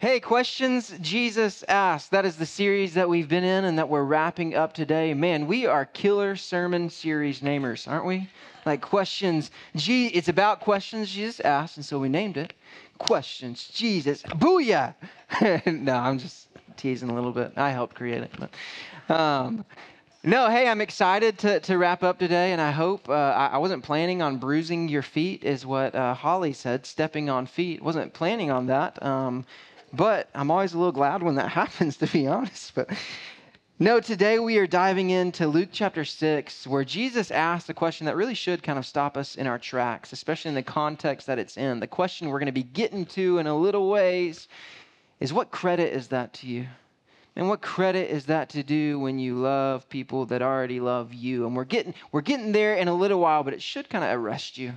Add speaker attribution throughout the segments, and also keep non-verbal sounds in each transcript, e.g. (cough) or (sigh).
Speaker 1: Hey, questions Jesus asked. That is the series that we've been in and that we're wrapping up today. Man, we are killer sermon series namers, aren't we? Like questions. Gee, it's about questions Jesus asked, and so we named it Questions Jesus. Booyah! (laughs) no, I'm just teasing a little bit. I helped create it. But, um, no, hey, I'm excited to, to wrap up today, and I hope uh, I, I, wasn't planning on bruising your feet, is what uh, Holly said, stepping on feet. Wasn't planning on that. Um, but I'm always a little glad when that (laughs) happens, to be honest. But no, today we are diving into Luke chapter 6, where Jesus asked a question that really should kind of stop us in our tracks, especially in the context that it's in. The question we're going to be getting to in a little ways is what credit is that to you? And what credit is that to do when you love people that already love you? And we're getting we're getting there in a little while, but it should kind of arrest you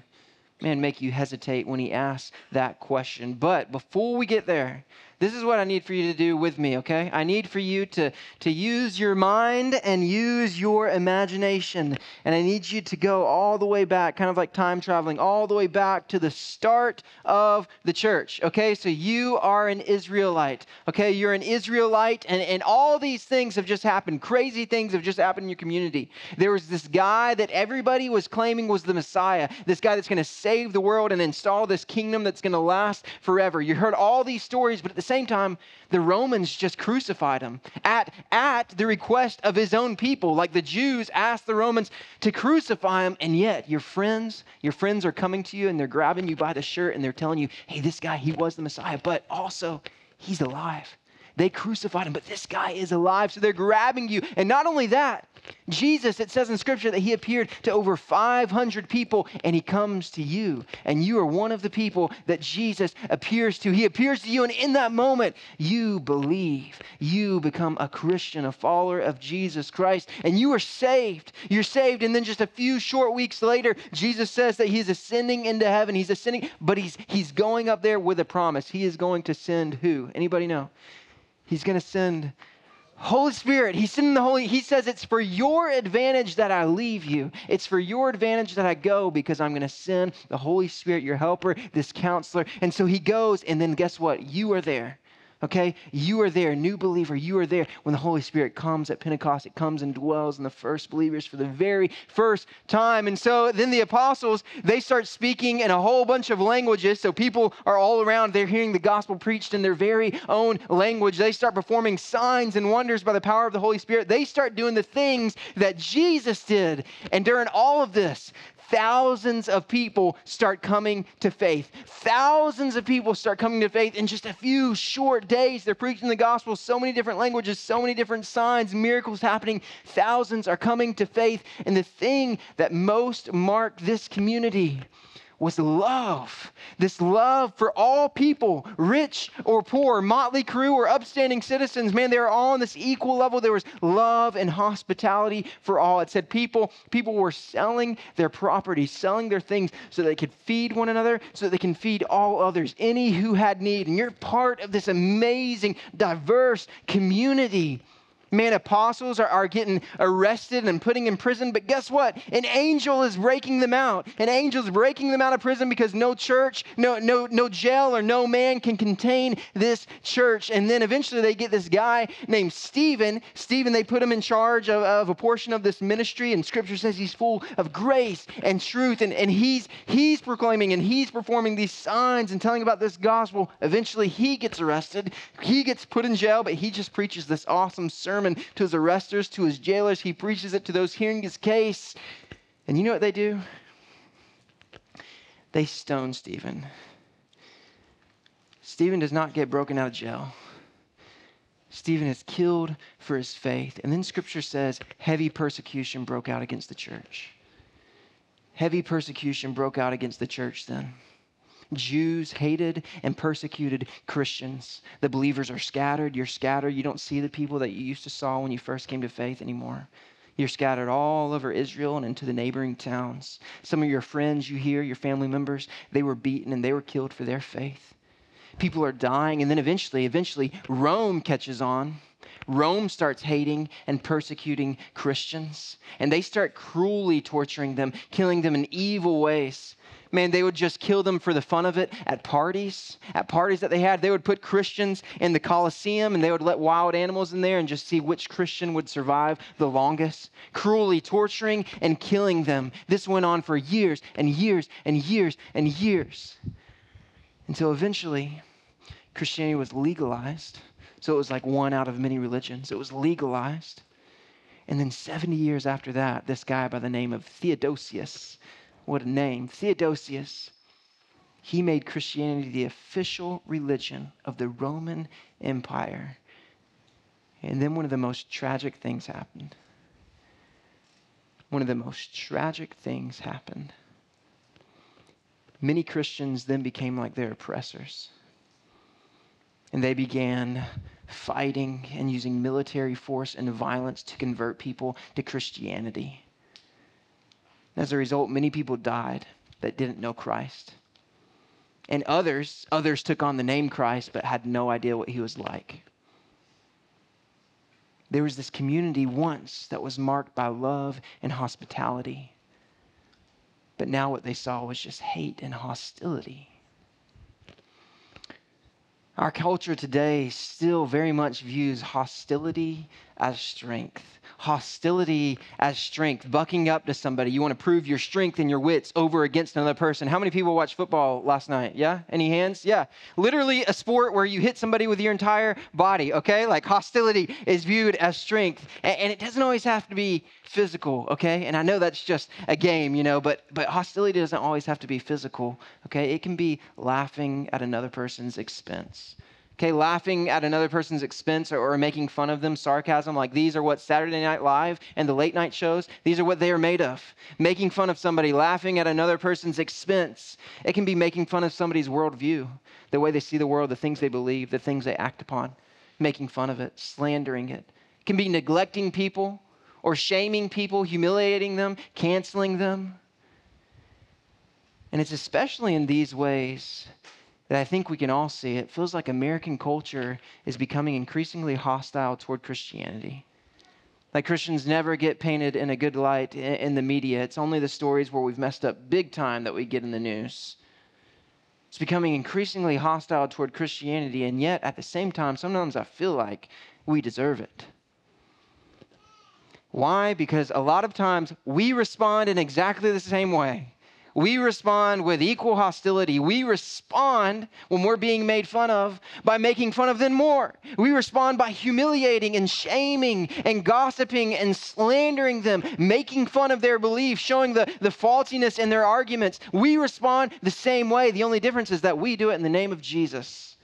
Speaker 1: man, make you hesitate when he asks that question. But before we get there, this is what I need for you to do with me, okay? I need for you to, to use your mind and use your imagination. And I need you to go all the way back, kind of like time traveling, all the way back to the start of the church, okay? So you are an Israelite, okay? You're an Israelite, and, and all these things have just happened. Crazy things have just happened in your community. There was this guy that everybody was claiming was the Messiah, this guy that's going to save the world and install this kingdom that's going to last forever. You heard all these stories, but at the same time, the Romans just crucified him at, at the request of his own people. Like the Jews asked the Romans to crucify him, and yet your friends, your friends are coming to you and they're grabbing you by the shirt and they're telling you, hey, this guy, he was the Messiah, but also he's alive. They crucified him, but this guy is alive. So they're grabbing you. And not only that, Jesus, it says in scripture that he appeared to over 500 people and he comes to you. And you are one of the people that Jesus appears to. He appears to you, and in that moment, you believe. You become a Christian, a follower of Jesus Christ, and you are saved. You're saved. And then just a few short weeks later, Jesus says that he's ascending into heaven. He's ascending, but he's, he's going up there with a promise. He is going to send who? Anybody know? He's going to send Holy Spirit, He's sending the Holy. He says it's for your advantage that I leave you. It's for your advantage that I go because I'm going to send the Holy Spirit, your helper, this counselor. And so He goes, and then guess what? You are there. Okay? You are there, new believer. You are there when the Holy Spirit comes at Pentecost. It comes and dwells in the first believers for the very first time. And so then the apostles, they start speaking in a whole bunch of languages. So people are all around. They're hearing the gospel preached in their very own language. They start performing signs and wonders by the power of the Holy Spirit. They start doing the things that Jesus did. And during all of this, thousands of people start coming to faith. Thousands of people start coming to faith in just a few short days. They're preaching the gospel, so many different languages, so many different signs, miracles happening. Thousands are coming to faith. And the thing that most marked this community was love. This love for all people, rich or poor, motley crew or upstanding citizens. Man, they were all on this equal level. There was love and hospitality for all. It said people, people were selling their property, selling their things so they could feed one another, so they can feed all others, any who had need. And you're part of this amazing, diverse community man, apostles are, are getting arrested and putting in prison. But guess what? An angel is breaking them out. An angel is breaking them out of prison because no church, no, no, no jail, or no man can contain this church. And then eventually they get this guy named Stephen. Stephen, they put him in charge of, of a portion of this ministry. And scripture says he's full of grace and truth. And, and he's, he's proclaiming and he's performing these signs and telling about this gospel. Eventually he gets arrested. He gets put in jail, but he just preaches this awesome sermon sermon to his arresters, to his jailers. He preaches it to those hearing his case. And you know what they do? They stone Stephen. Stephen does not get broken out of jail. Stephen is killed for his faith. And then scripture says heavy persecution broke out against the church. Heavy persecution broke out against the church then. Jews hated and persecuted Christians. The believers are scattered. You're scattered. You don't see the people that you used to saw when you first came to faith anymore. You're scattered all over Israel and into the neighboring towns. Some of your friends you hear, your family members, they were beaten and they were killed for their faith. People are dying, and then eventually, eventually, Rome catches on. Rome starts hating and persecuting Christians, and they start cruelly torturing them, killing them in evil ways. Man, they would just kill them for the fun of it at parties, at parties that they had. They would put Christians in the Colosseum and they would let wild animals in there and just see which Christian would survive the longest, cruelly torturing and killing them. This went on for years and years and years and years until eventually Christianity was legalized. So it was like one out of many religions. It was legalized. And then 70 years after that, this guy by the name of Theodosius, what a name, Theodosius, he made Christianity the official religion of the Roman Empire. And then one of the most tragic things happened. One of the most tragic things happened. Many Christians then became like their oppressors. And they began fighting and using military force and violence to convert people to Christianity. As a result, many people died that didn't know Christ. And others, others took on the name Christ but had no idea what he was like. There was this community once that was marked by love and hospitality. But now what they saw was just hate and hostility. Our culture today still very much views hostility as strength hostility as strength, bucking up to somebody. You want to prove your strength and your wits over against another person. How many people watched football last night? Yeah? Any hands? Yeah. Literally a sport where you hit somebody with your entire body, okay? Like hostility is viewed as strength. And, it doesn't always have to be physical, okay? And I know that's just a game, you know, but but hostility doesn't always have to be physical, okay? It can be laughing at another person's expense okay, laughing at another person's expense or, or, making fun of them, sarcasm, like these are what Saturday Night Live and the late night shows, these are what they are made of. Making fun of somebody, laughing at another person's expense. It can be making fun of somebody's worldview, the way they see the world, the things they believe, the things they act upon, making fun of it, slandering it. It can be neglecting people or shaming people, humiliating them, canceling them. And it's especially in these ways that I think we can all see. It feels like American culture is becoming increasingly hostile toward Christianity. Like Christians never get painted in a good light in the media. It's only the stories where we've messed up big time that we get in the news. It's becoming increasingly hostile toward Christianity, and yet at the same time, sometimes I feel like we deserve it. Why? Because a lot of times we respond in exactly the same way. We respond with equal hostility. We respond when we're being made fun of by making fun of them more. We respond by humiliating and shaming and gossiping and slandering them, making fun of their beliefs, showing the, the faultiness in their arguments. We respond the same way. The only difference is that we do it in the name of Jesus.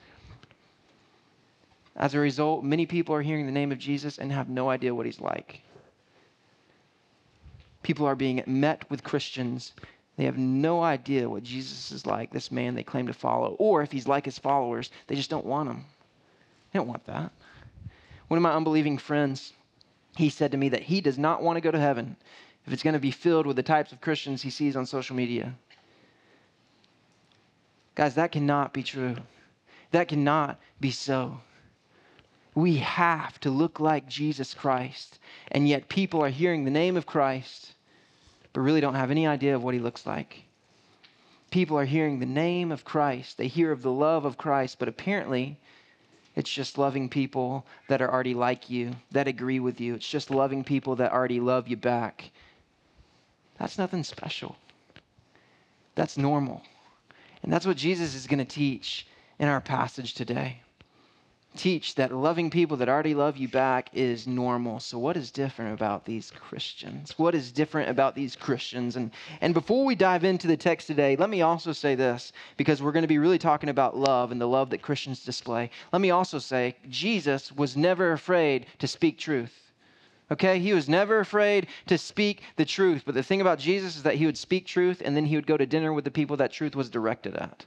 Speaker 1: As a result, many people are hearing the name of Jesus and have no idea what he's like. People are being met with Christians they have no idea what Jesus is like, this man they claim to follow. Or if he's like his followers, they just don't want him. They don't want that. One of my unbelieving friends, he said to me that he does not want to go to heaven if it's going to be filled with the types of Christians he sees on social media. Guys, that cannot be true. That cannot be so. We have to look like Jesus Christ, and yet people are hearing the name of Christ but really don't have any idea of what he looks like. People are hearing the name of Christ, they hear of the love of Christ, but apparently it's just loving people that are already like you, that agree with you. It's just loving people that already love you back. That's nothing special. That's normal. And that's what Jesus is going to teach in our passage today teach that loving people that already love you back is normal. So, what is different about these Christians? What is different about these Christians? And, and before we dive into the text today, let me also say this because we're going to be really talking about love and the love that Christians display. Let me also say Jesus was never afraid to speak truth. Okay? He was never afraid to speak the truth. But the thing about Jesus is that he would speak truth and then he would go to dinner with the people that truth was directed at.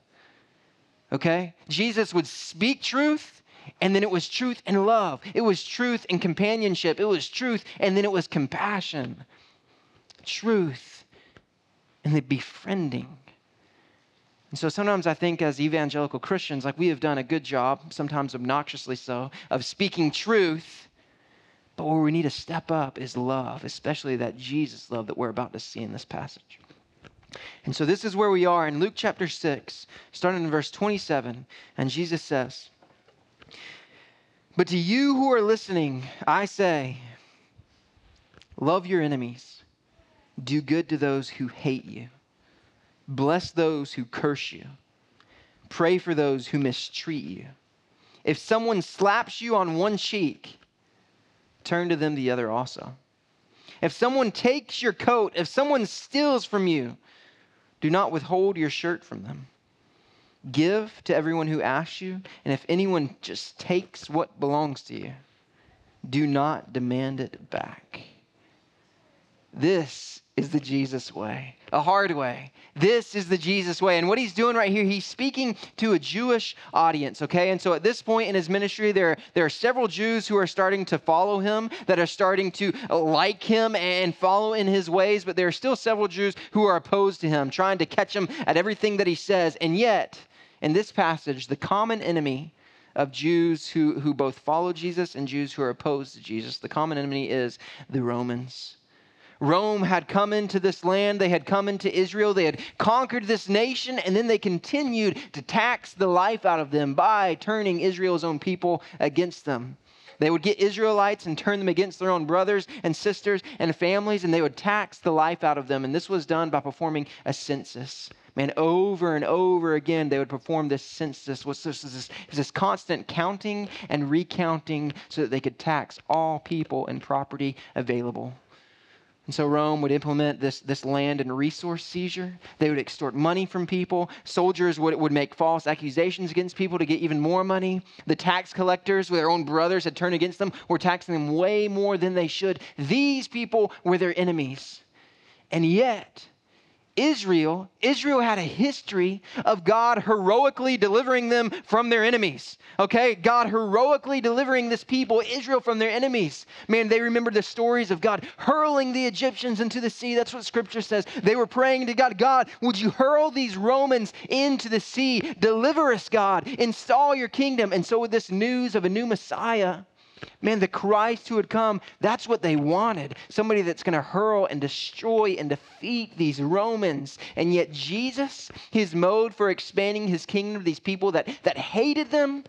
Speaker 1: Okay? Jesus would speak truth and then it was truth and love. It was truth and companionship. It was truth, and then it was compassion. Truth and the befriending. And so sometimes I think as evangelical Christians, like we have done a good job, sometimes obnoxiously so, of speaking truth. But where we need to step up is love, especially that Jesus love that we're about to see in this passage. And so this is where we are in Luke chapter 6, starting in verse 27. And Jesus says, But to you who are listening, I say, love your enemies, do good to those who hate you, bless those who curse you, pray for those who mistreat you. If someone slaps you on one cheek, turn to them the other also. If someone takes your coat, if someone steals from you, do not withhold your shirt from them. Give to everyone who asks you, and if anyone just takes what belongs to you, do not demand it back. This is the Jesus way, a hard way. This is the Jesus way. And what he's doing right here, he's speaking to a Jewish audience, okay? And so at this point in his ministry, there, there are several Jews who are starting to follow him, that are starting to like him and follow in his ways, but there are still several Jews who are opposed to him, trying to catch him at everything that he says. And yet, in this passage, the common enemy of Jews who, who both follow Jesus and Jews who are opposed to Jesus, the common enemy is the Romans. Rome had come into this land, they had come into Israel, they had conquered this nation, and then they continued to tax the life out of them by turning Israel's own people against them. They would get Israelites and turn them against their own brothers and sisters and families, and they would tax the life out of them. And this was done by performing a census. Man, over and over again, they would perform this census. Was this, this, this constant counting and recounting so that they could tax all people and property available. And so Rome would implement this, this land and resource seizure. They would extort money from people. Soldiers would, would make false accusations against people to get even more money. The tax collectors, with their own brothers, had turned against them, were taxing them way more than they should. These people were their enemies. And yet, Israel, Israel had a history of God heroically delivering them from their enemies. Okay? God heroically delivering this people, Israel, from their enemies. Man, they remember the stories of God hurling the Egyptians into the sea. That's what scripture says. They were praying to God, God, would you hurl these Romans into the sea? Deliver us, God. Install your kingdom. And so, with this news of a new Messiah, Man, the Christ who had come, that's what they wanted. Somebody that's going to hurl and destroy and defeat these Romans. And yet, Jesus, his mode for expanding his kingdom to these people that, that hated them,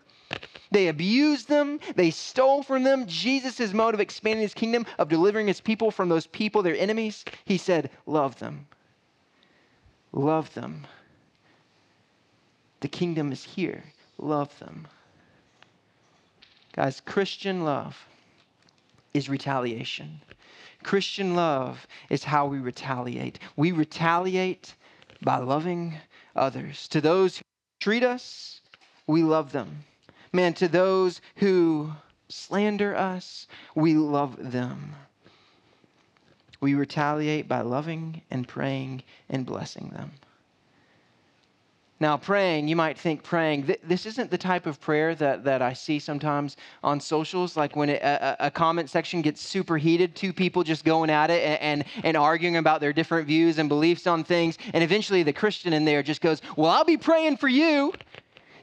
Speaker 1: they abused them, they stole from them. Jesus' mode of expanding his kingdom, of delivering his people from those people, their enemies, he said, Love them. Love them. The kingdom is here. Love them. Guys, Christian love is retaliation. Christian love is how we retaliate. We retaliate by loving others. To those who treat us, we love them. Man, to those who slander us, we love them. We retaliate by loving and praying and blessing them. Now, praying, you might think praying, th- this isn't the type of prayer that, that I see sometimes on socials, like when it, a, a, comment section gets super heated, two people just going at it and, and, and arguing about their different views and beliefs on things. And eventually the Christian in there just goes, Well, I'll be praying for you.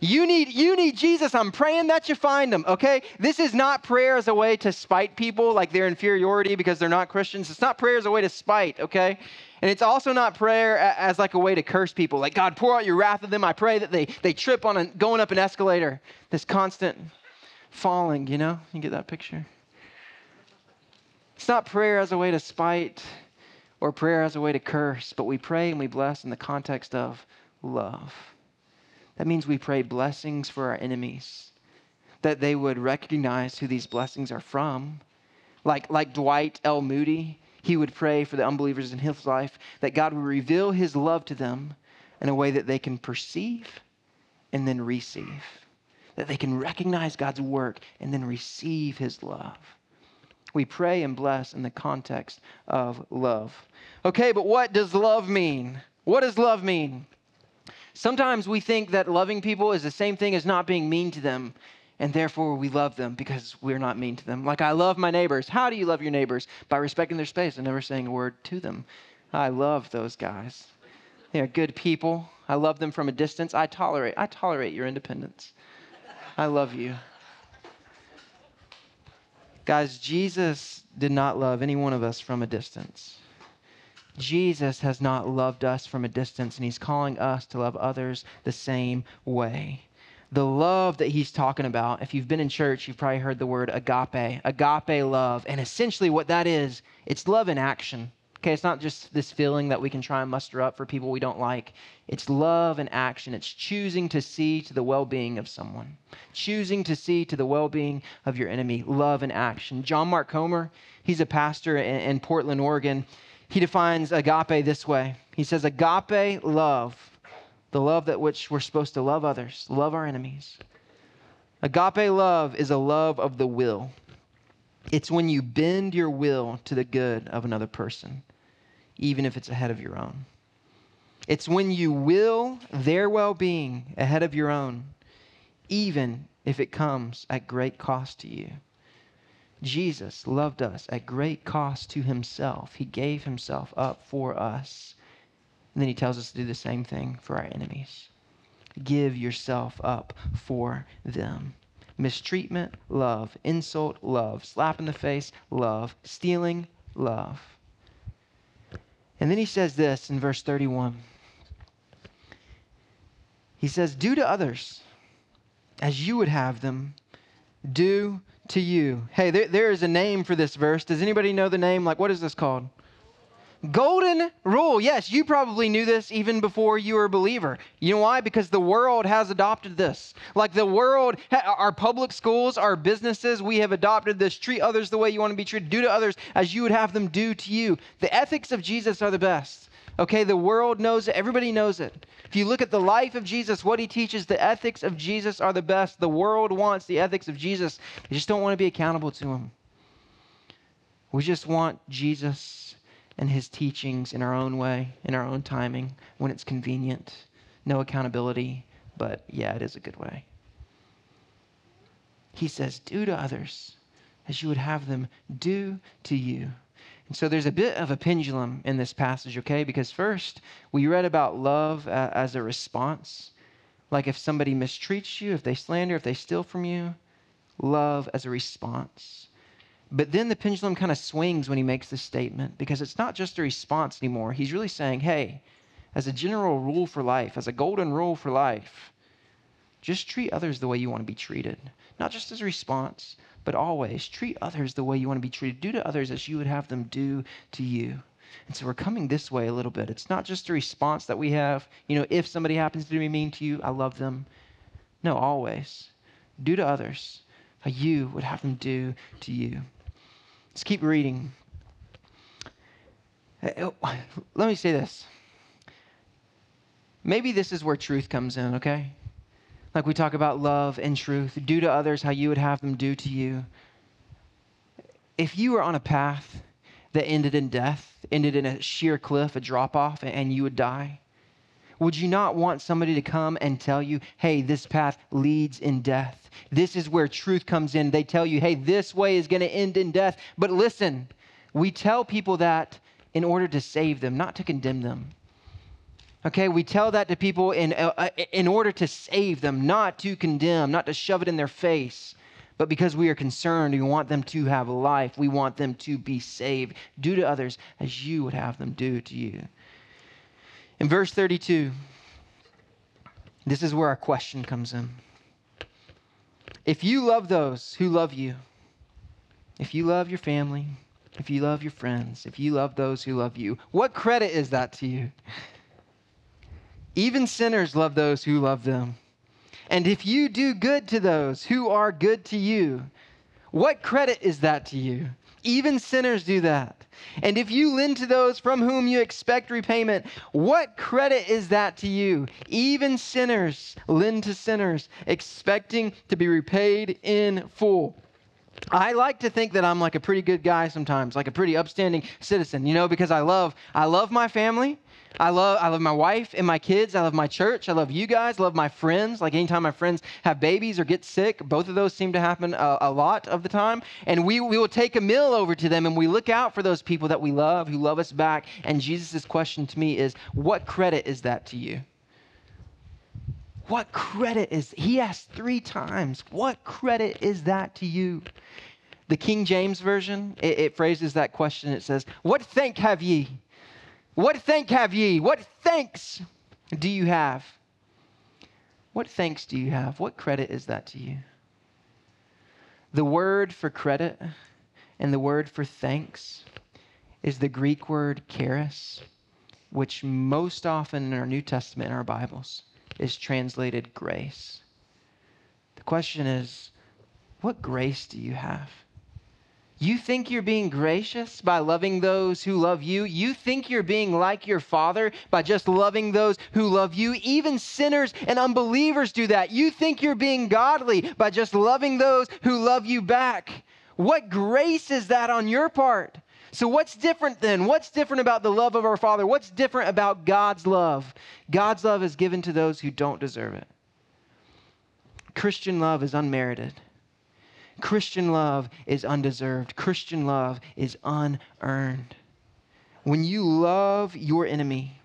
Speaker 1: You need, you need Jesus. I'm praying that you find him, okay? This is not prayer as a way to spite people like their inferiority because they're not Christians. It's not prayer as a way to spite, okay? And it's also not prayer as like a way to curse people. Like, God, pour out your wrath on them. I pray that they, they trip on a, going up an escalator. This constant falling, you know? You get that picture? It's not prayer as a way to spite or prayer as a way to curse, but we pray and we bless in the context of love. That means we pray blessings for our enemies, that they would recognize who these blessings are from. Like, like Dwight L. Moody, he would pray for the unbelievers in his life that God would reveal his love to them in a way that they can perceive and then receive, that they can recognize God's work and then receive his love. We pray and bless in the context of love. Okay, but what does love mean? What does love mean? Sometimes we think that loving people is the same thing as not being mean to them and therefore we love them because we're not mean to them. Like I love my neighbors. How do you love your neighbors? By respecting their space and never saying a word to them. I love those guys. They are good people. I love them from a distance. I tolerate. I tolerate your independence. I love you. Guys, Jesus did not love any one of us from a distance. Jesus has not loved us from a distance, and he's calling us to love others the same way. The love that he's talking about, if you've been in church, you've probably heard the word agape, agape love. And essentially, what that is, it's love in action. Okay, it's not just this feeling that we can try and muster up for people we don't like. It's love and action. It's choosing to see to the well being of someone, choosing to see to the well being of your enemy. Love and action. John Mark Comer, he's a pastor in, in Portland, Oregon. He defines agape this way He says, Agape love, the love that which we're supposed to love others, love our enemies. Agape love is a love of the will. It's when you bend your will to the good of another person, even if it's ahead of your own. It's when you will their well being ahead of your own, even if it comes at great cost to you. Jesus loved us at great cost to himself. He gave himself up for us. And then he tells us to do the same thing for our enemies. Give yourself up for them mistreatment, love, insult, love, slap in the face, love, stealing, love. And then he says this in verse 31. He says, Do to others as you would have them do to you. Hey, there, there is a name for this verse. Does anybody know the name? Like, what is this called? Golden rule. Yes, you probably knew this even before you were a believer. You know why? Because the world has adopted this. Like the world, our public schools, our businesses, we have adopted this. Treat others the way you want to be treated. Do to others as you would have them do to you. The ethics of Jesus are the best. Okay, the world knows it. Everybody knows it. If you look at the life of Jesus, what he teaches, the ethics of Jesus are the best. The world wants the ethics of Jesus. They just don't want to be accountable to him. We just want Jesus and his teachings in our own way, in our own timing, when it's convenient. No accountability, but yeah, it is a good way. He says, Do to others as you would have them do to you. And so there's a bit of a pendulum in this passage, okay? Because first, we read about love as a response. Like if somebody mistreats you, if they slander, if they steal from you, love as a response. But then the pendulum kind of swings when he makes this statement because it's not just a response anymore. He's really saying, hey, as a general rule for life, as a golden rule for life, just treat others the way you want to be treated. Not just as a response, but always treat others the way you want to be treated. Do to others as you would have them do to you. And so we're coming this way a little bit. It's not just a response that we have, you know, if somebody happens to be mean to you, I love them. No, always. Do to others how you would have them do to you. Let's keep reading. Oh, let me say this. Maybe this is where truth comes in, okay? Like we talk about love and truth. Do to others how you would have them do to you. If you were on a path that ended in death, ended in a sheer cliff, a drop off, and you would die, would you not want somebody to come and tell you, hey, this path leads in death? This is where truth comes in. They tell you, hey, this way is going to end in death. But listen, we tell people that in order to save them, not to condemn them. Okay, we tell that to people in, uh, uh in order to save them, not to condemn, not to shove it in their face, but because we are concerned, we want them to have life. We want them to be saved. Do to others as you would have them do to you. In verse 32, this is where our question comes in. If you love those who love you, if you love your family, if you love your friends, if you love those who love you, what credit is that to you? Even sinners love those who love them. And if you do good to those who are good to you, what credit is that to you? Even sinners do that. And if you lend to those from whom you expect repayment, what credit is that to you? Even sinners lend to sinners, expecting to be repaid in full. I like to think that I'm like a pretty good guy sometimes, like a pretty upstanding citizen, you know, because I love I love my family. I love I love my wife and my kids. I love my church. I love you guys. I love my friends. Like anytime my friends have babies or get sick, both of those seem to happen a, a lot of the time. And we, we will take a meal over to them and we look out for those people that we love, who love us back. And Jesus' question to me is, what credit is that to you? What credit is, he asked three times, what credit is that to you? The King James Version, it, it phrases that question. It says, What thank have ye? What thank have ye? What thanks do you have? What thanks do you have? What credit is that to you? The word for credit and the word for thanks is the Greek word charis, which most often in our New Testament in our Bibles is translated grace. The question is, what grace do you have? You think you're being gracious by loving those who love you? You think you're being like your Father by just loving those who love you? Even sinners and unbelievers do that. You think you're being godly by just loving those who love you back. What grace is that on your part? So, what's different then? What's different about the love of our Father? What's different about God's love? God's love is given to those who don't deserve it. Christian love is unmerited. Christian love is undeserved. Christian love is unearned. When you love your enemy,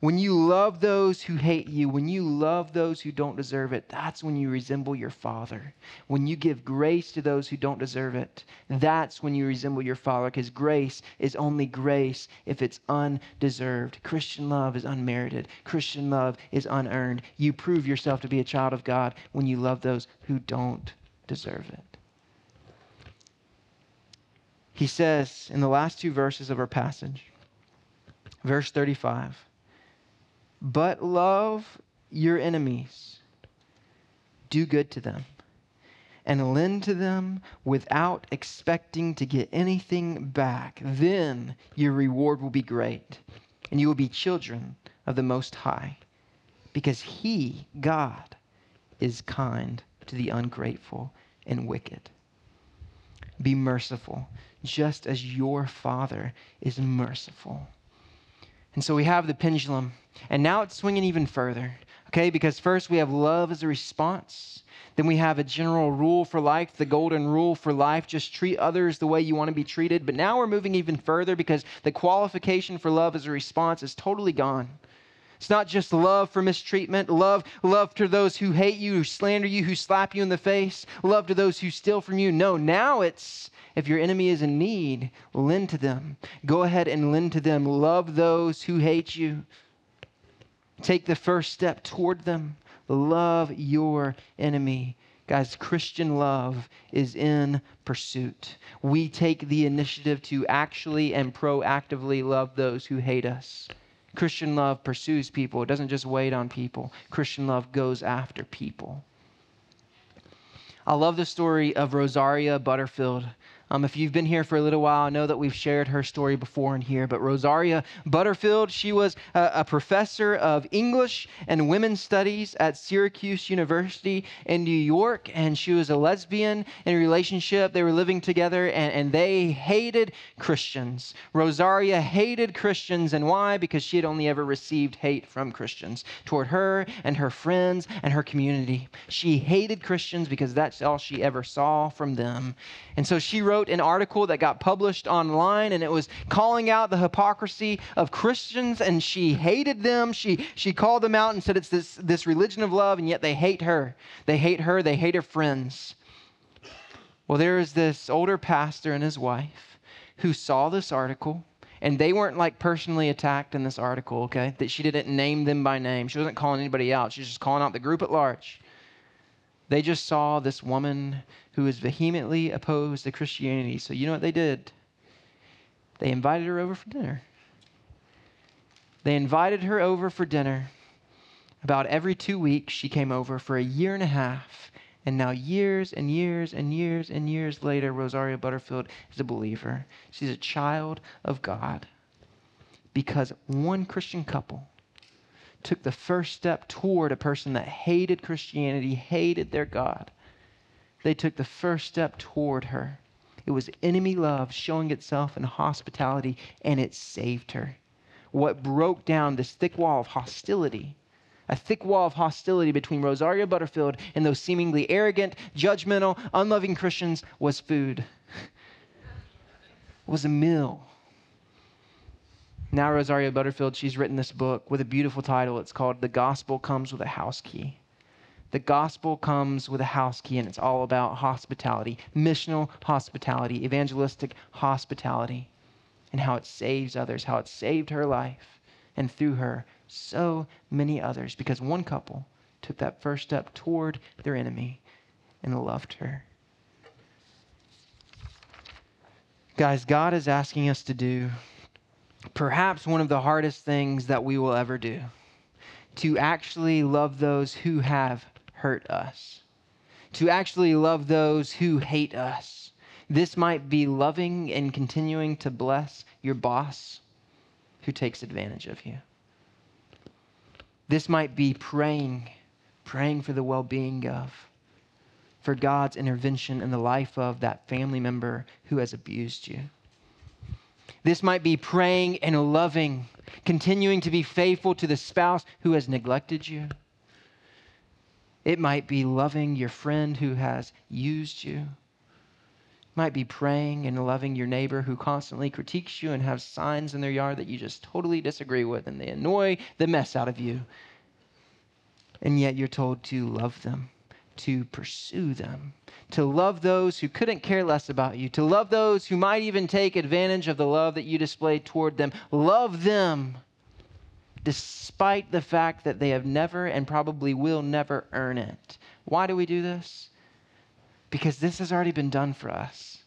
Speaker 1: when you love those who hate you, when you love those who don't deserve it, that's when you resemble your Father. When you give grace to those who don't deserve it, that's when you resemble your Father, because grace is only grace if it's undeserved. Christian love is unmerited, Christian love is unearned. You prove yourself to be a child of God when you love those who don't deserve it. He says in the last two verses of our passage, verse 35, but love your enemies, do good to them, and lend to them without expecting to get anything back. Then your reward will be great, and you will be children of the Most High, because He, God, is kind to the ungrateful and wicked. Be merciful, just as your Father is merciful. And so we have the pendulum, and now it's swinging even further, okay? Because first we have love as a response. Then we have a general rule for life, the golden rule for life just treat others the way you want to be treated. But now we're moving even further because the qualification for love as a response is totally gone. It's not just love for mistreatment, love, love to those who hate you, who slander you, who slap you in the face, love to those who steal from you. No, now it's if your enemy is in need, lend to them. Go ahead and lend to them. Love those who hate you. Take the first step toward them. Love your enemy. Guys, Christian love is in pursuit. We take the initiative to actually and proactively love those who hate us. Christian love pursues people, it doesn't just wait on people. Christian love goes after people. I love the story of Rosaria Butterfield. Um, if you've been here for a little while, I know that we've shared her story before in here, but Rosaria Butterfield, she was a, a, professor of English and women's studies at Syracuse University in New York, and she was a lesbian in a relationship. They were living together, and, and they hated Christians. Rosaria hated Christians, and why? Because she had only ever received hate from Christians toward her and her friends and her community. She hated Christians because that's all she ever saw from them. And so she wrote wrote an article that got published online and it was calling out the hypocrisy of Christians and she hated them. She, she called them out and said it's this, this religion of love and yet they hate her. They hate her, they hate her friends. Well, there is this older pastor and his wife who saw this article and they weren't like personally attacked in this article, okay? That she didn't name them by name. She wasn't calling anybody out. She was just calling out the group at large. They just saw this woman who was vehemently opposed to Christianity. So, you know what they did? They invited her over for dinner. They invited her over for dinner. About every two weeks, she came over for a year and a half. And now, years and years and years and years later, Rosaria Butterfield is a believer. She's a child of God. Because one Christian couple took the first step toward a person that hated Christianity, hated their God. They took the first step toward her. It was enemy love showing itself in hospitality, and it saved her. What broke down this thick wall of hostility, a thick wall of hostility between Rosaria Butterfield and those seemingly arrogant, judgmental, unloving Christians, was food, was a meal now, Rosaria Butterfield, she's written this book with a beautiful title. It's called The Gospel Comes with a House Key. The gospel comes with a house key, and it's all about hospitality, missional hospitality, evangelistic hospitality. and how it saves others, how it saved her life, and through her, so many others, because one couple took that first step toward their enemy and loved her. Guys, God is asking us to do perhaps one of the hardest things that we will ever do to actually love those who have hurt us, to actually love those who hate us. This might be loving and continuing to bless your boss who takes advantage of you. This might be praying, praying for the well being of, for God's intervention in the life of that family member who has abused you. This might be praying and loving, continuing to be faithful to the spouse who has neglected you. It might be loving your friend who has used you. It might be praying and loving your neighbor who constantly critiques you and has signs in their yard that you just totally disagree with and they annoy the mess out of you. And yet you're told to love them, to pursue them, to love those who couldn't care less about you, to love those who might even take advantage of the love that you display toward them. Love them despite the fact that they have never and probably will never earn it. Why do we do this? Because this has already been done for us.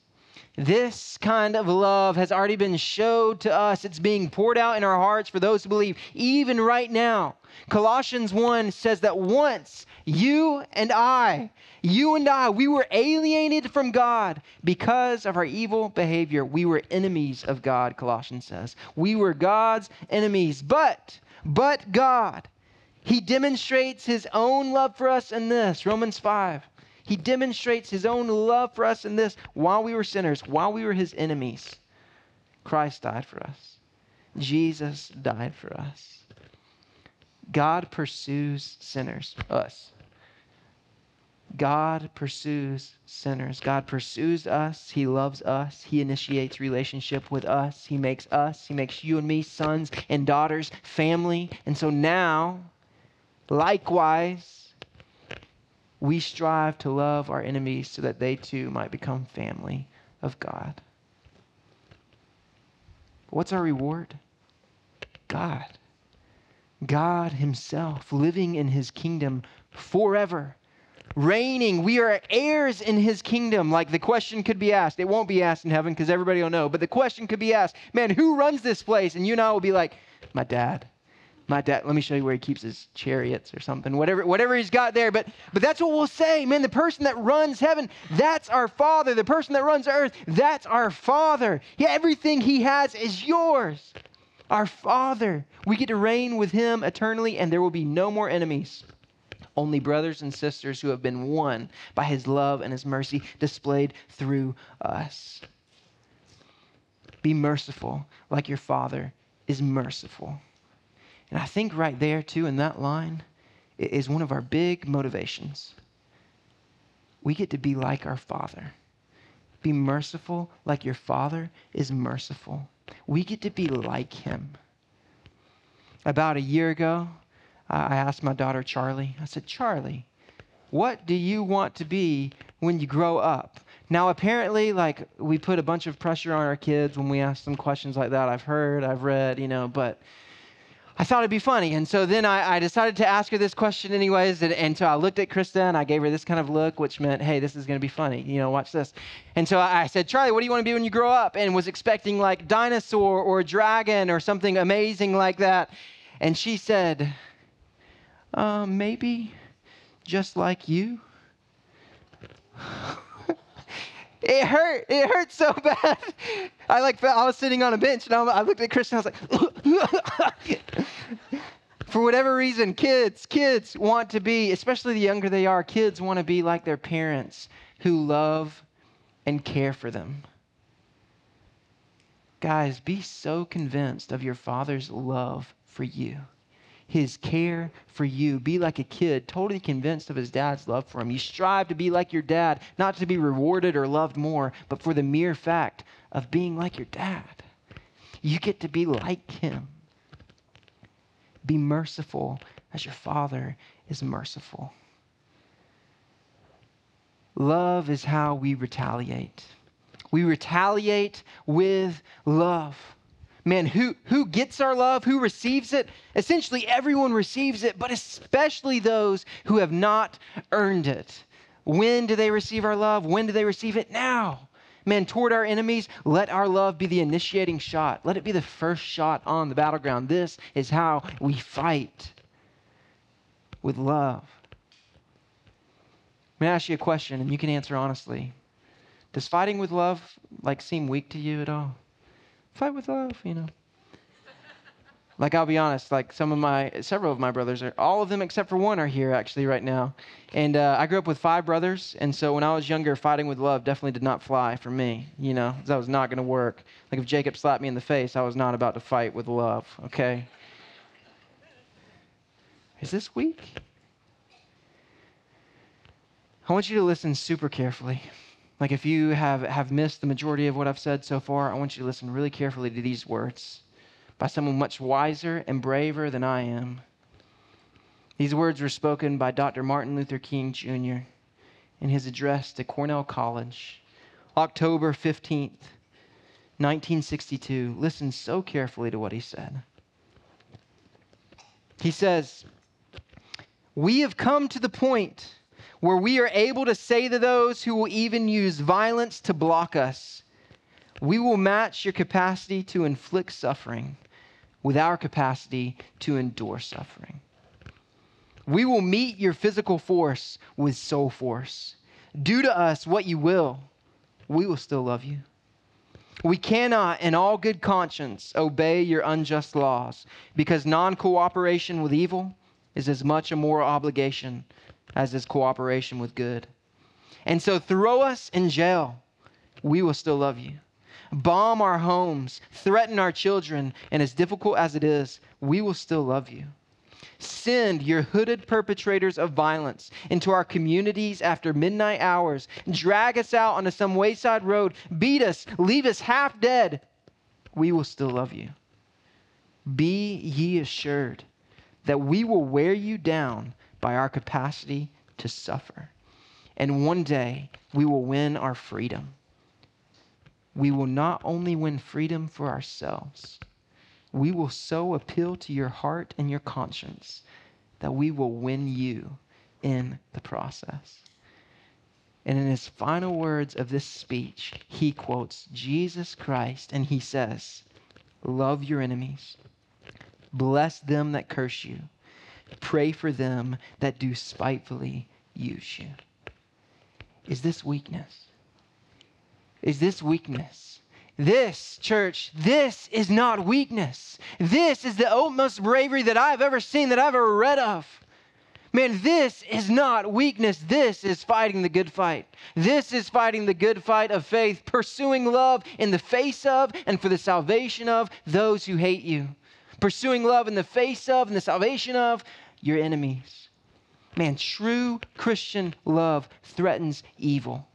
Speaker 1: This kind of love has already been showed to us. It's being poured out in our hearts for those who believe, even right now. Colossians 1 says that once you and I, you and I, we were alienated from God because of our evil behavior. We were enemies of God, Colossians says. We were God's enemies. But, but God, He demonstrates His own love for us in this Romans 5. He demonstrates His own love for us in this while we were sinners, while we were His enemies. Christ died for us, Jesus died for us. God pursues sinners, us. God pursues sinners. God pursues us. He loves us. He initiates relationship with us. He makes us, He makes you and me sons and daughters, family. And so now, likewise, we strive to love our enemies so that they too might become family of God. What's our reward? God. God Himself living in His kingdom forever, reigning. We are heirs in His kingdom. Like the question could be asked. It won't be asked in heaven because everybody will know, but the question could be asked man, who runs this place? And you and I will be like, my dad. My dad, let me show you where he keeps his chariots or something, whatever, whatever he's got there. But, but that's what we'll say, man. The person that runs heaven, that's our Father. The person that runs earth, that's our Father. Yeah, everything he has is yours our Father. We get to reign with Him eternally, and there will be no more enemies. Only brothers and sisters who have been won by His love and His mercy displayed through us. Be merciful like your Father is merciful. And I think right there, too, in that line, is one of our big motivations. We get to be like our Father. Be merciful like your Father is merciful. We get to be like him. About a year ago, I asked my daughter Charlie, I said, Charlie, what do you want to be when you grow up? Now, apparently, like, we put a bunch of pressure on our kids when we ask them questions like that. I've heard, I've read, you know, but I thought it'd be funny. And so then I, I decided to ask her this question anyways. And, and, so I looked at Krista and I gave her this kind of look, which meant, hey, this is going to be funny. You know, watch this. And so I said, Charlie, what do you want to be when you grow up? And was expecting like dinosaur or dragon or something amazing like that. And she said, uh, maybe just like you. (laughs) it hurt. It hurt so (laughs) bad. I like I was sitting on a bench and I looked at Krista. I was like, (laughs) for whatever reason, kids, kids want to be, especially the younger they are, kids want to be like their parents who love and care for them. Guys, be so convinced of your father's love for you his care for you. Be like a kid, totally convinced of his dad's love for him. You strive to be like your dad, not to be rewarded or loved more, but for the mere fact of being like your dad. You get to be like him. Be merciful as your father is merciful. Love is how we retaliate. We retaliate with love. Man, who, who gets our love? Who receives it? Essentially, everyone receives it, but especially those who have not earned it. When do they receive our love? When do they receive it? Now. Man, toward our enemies, let our love be the initiating shot. Let it be the first shot on the battleground. This is how we fight with love. May I ask you a question, and you can answer honestly. Does fighting with love like seem weak to you at all? Fight with love, you know. Like I'll be honest, like some of my, several of my brothers are, all of them except for one are here actually right now. And uh, I grew up with five brothers, and so when I was younger, fighting with love definitely did not fly for me. You know, that was not going to work. Like if Jacob slapped me in the face, I was not about to fight with love. Okay. Is this weak? I want you to listen super carefully. Like if you have, have missed the majority of what I've said so far, I want you to listen really carefully to these words by someone much wiser and braver than I am. These words were spoken by Dr. Martin Luther King Jr. in his address to Cornell College, October 15th, 1962. Listen so carefully to what he said. He says, We have come to the point where we are able to say to those who will even use violence to block us, we will match your capacity to inflict suffering with our capacity to endure suffering. We will meet your physical force with soul force. Do to us what you will, we will still love you. We cannot, in all good conscience, obey your unjust laws because non cooperation with evil is as much a moral obligation as is cooperation with good. And so throw us in jail. We will still love you. Bomb our homes, threaten our children, and as difficult as it is, we will still love you. Send your hooded perpetrators of violence into our communities after midnight hours. Drag us out onto some wayside road. Beat us. Leave us half dead. We will still love you. Be ye assured that we will wear you down by our capacity to suffer. And one day we will win our freedom. We will not only win freedom for ourselves, we will so appeal to your heart and your conscience that we will win you in the process. And in his final words of this speech, he quotes Jesus Christ and he says, Love your enemies, bless them that curse you Pray for them that do spitefully use you. Is this weakness? Is this weakness? This, church, this is not weakness. This is the utmost bravery that I've ever seen, that I've ever read of. Man, this is not weakness. This is fighting the good fight. This is fighting the good fight of faith, pursuing love in the face of and for the salvation of those who hate you pursuing love in the face of and the salvation of your enemies. Man, true Christian love threatens evil.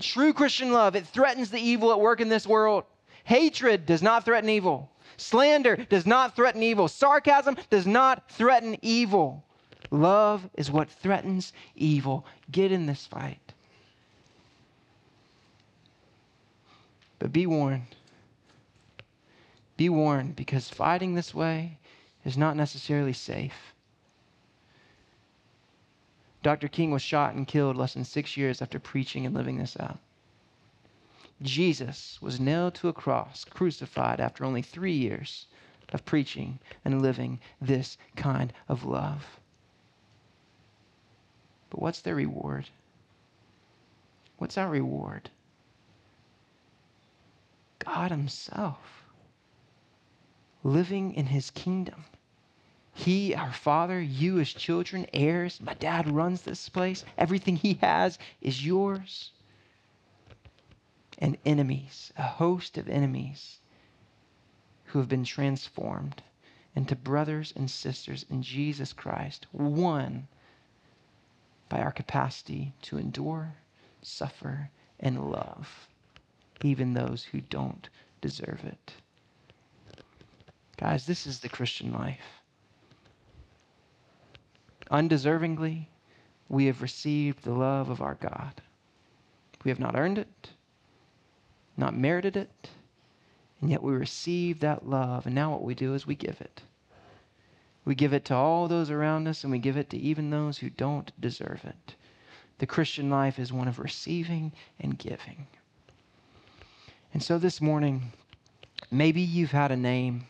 Speaker 1: True Christian love, it threatens the evil at work in this world. Hatred does not threaten evil. Slander does not threaten evil. Sarcasm does not threaten evil. Love is what threatens evil. Get in this fight. But be warned be warned, because fighting this way is not necessarily safe. Dr. King was shot and killed less than six years after preaching and living this out. Jesus was nailed to a cross, crucified after only three years of preaching and living this kind of love. But what's their reward? What's our reward? God Himself living in his kingdom. He, our Father, you as children, heirs. My dad runs this place. Everything he has is yours. And enemies, a host of enemies who have been transformed into brothers and sisters in Jesus Christ, won by our capacity to endure, suffer, and love, even those who don't deserve it. Guys, this is the Christian life. Undeservingly, we have received the love of our God. We have not earned it, not merited it, And yet we receive that love, and now what we do is we give it. We give it to all those around us, and we give it to even those who don't deserve it. The Christian life is one of receiving and giving. And so this morning, maybe you've had a name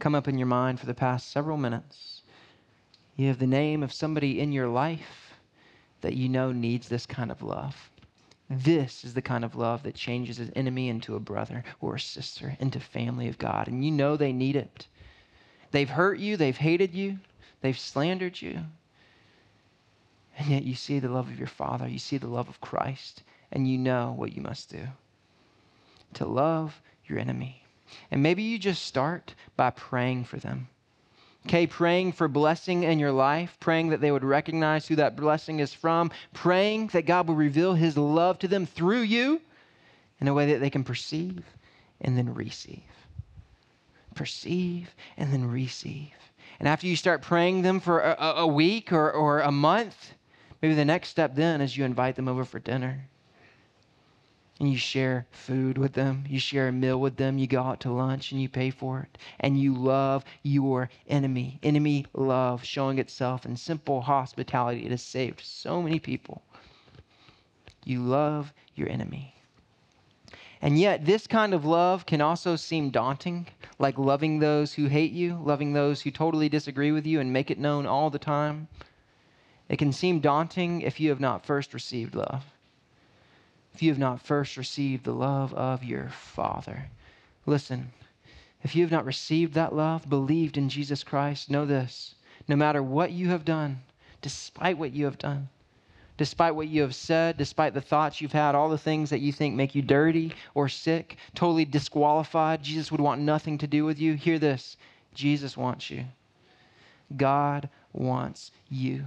Speaker 1: come up in your mind for the past several minutes. You have the name of somebody in your life that you know needs this kind of love. This is the kind of love that changes an enemy into a brother or a sister, into family of God. And you know they need it. They've hurt you, they've hated you, they've slandered you. And yet you see the love of your Father, you see the love of Christ, and you know what you must do to love your enemy. And maybe you just start by praying for them. Okay, praying for blessing in your life, praying that they would recognize who that blessing is from, praying that God will reveal his love to them through you in a way that they can perceive and then receive perceive, and then receive. And after you start praying them for a, a week or, or a month, maybe the next step then is you invite them over for dinner. And you share food with them. You share a meal with them. You go out to lunch and you pay for it. And you love your enemy. Enemy love showing itself in simple hospitality. It has saved so many people. You love your enemy. And yet, this kind of love can also seem daunting, like loving those who hate you, loving those who totally disagree with you and make it known all the time. It can seem daunting if you have not first received love. If you have not first received the love of your Father. Listen, if you have not received that love, believed in Jesus Christ, know this no matter what you have done, despite what you have done, despite what you have said, despite the thoughts you've had, all the things that you think make you dirty or sick, totally disqualified. Jesus would want nothing to do with you. Hear this Jesus wants you. God wants you.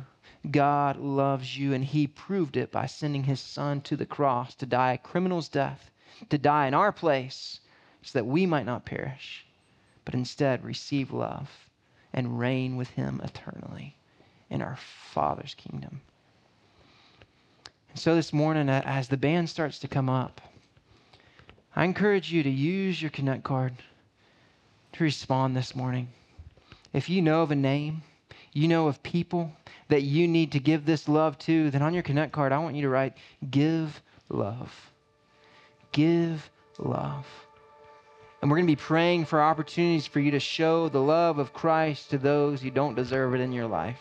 Speaker 1: God loves you, and He proved it by sending His Son to the cross to die a criminal's death, to die in our place, so that we might not perish, but instead receive love and reign with Him eternally in our Father's kingdom. And So this morning, as the band starts to come up, I encourage you to use your Connect card to respond this morning. If you know of a name, you know of people that you need to give this love to, then on your Connect card, I want you to write, Give love. Give love. And we're going to be praying for opportunities for you to show the love of Christ to those who don't deserve it in your life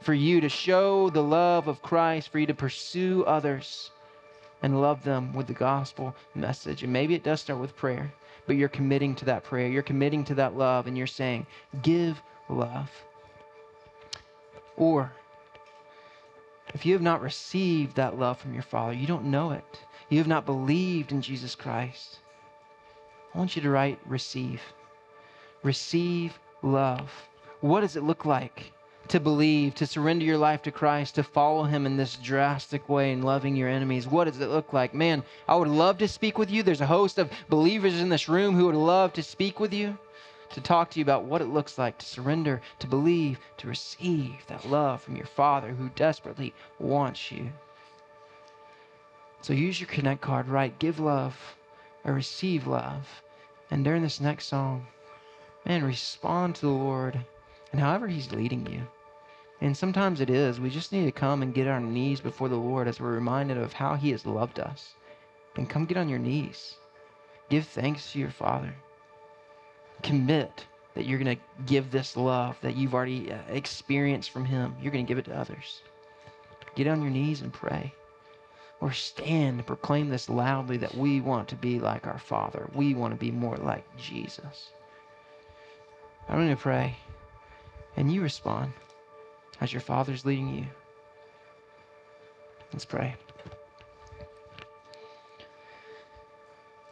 Speaker 1: for you to show the love of Christ, for you to pursue others and love them with the gospel message. And maybe it does start with prayer, but you're committing to that prayer. You're committing to that love, and you're saying, Give love. Or, if you have not received that love from your Father, you don't know it, you have not believed in Jesus Christ, I want you to write receive. Receive love. What does it look like? to believe, to surrender your life to Christ, to follow Him in this drastic way in loving your enemies? What does it look like? Man, I would love to speak with you. There's a host of believers in this room who would love to speak with you, to talk to you about what it looks like to surrender, to believe, to receive that love from your Father who desperately wants you. So use your Connect card, right? Give love or receive love. And during this next song, man, respond to the Lord and however He's leading you. And sometimes it is. We just need to come and get on our knees before the Lord as we're reminded of how He has loved us. And come get on your knees. Give thanks to your Father. Commit that you're going to give this love that you've already uh, experienced from Him. You're going to give it to others. Get on your knees and pray. Or stand and proclaim this loudly that we want to be like our Father. We want to be more like Jesus. I'm going to pray, and you respond as your Father's leading you. Let's pray.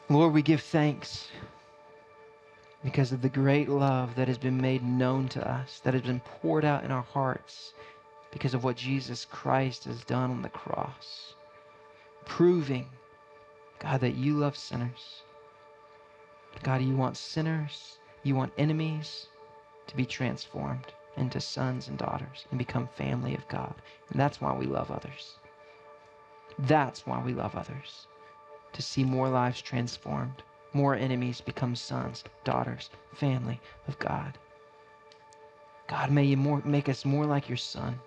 Speaker 1: Lord, we give thanks because of the great love that has been made known to us, that has been poured out in our hearts because of what Jesus Christ has done on the cross, proving, God, that you love sinners. God, you want sinners, you want enemies to be transformed into sons and daughters and become family of God. And that's why we love others. That's why we love others. To see more lives transformed, more enemies become sons, daughters, family of God. God, may you more, make us more like your son.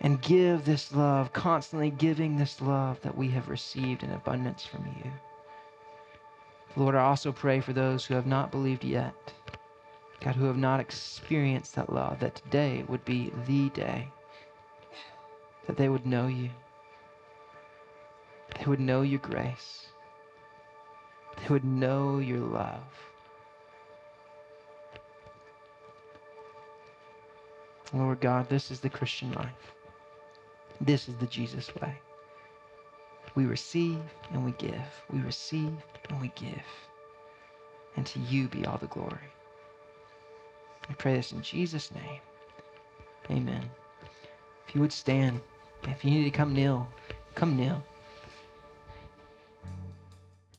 Speaker 1: And give this love, constantly giving this love that we have received in abundance from you. Lord, I also pray for those who have not believed yet. God, who have not experienced that love, that today would be the day that they would know you. They would know your grace. They would know your love. Lord God, this is the Christian life. This is the Jesus way. We receive and we give. We receive and we give. And to you be all the glory. I pray this in Jesus' name. Amen. If you would stand, if you need to come kneel, come kneel.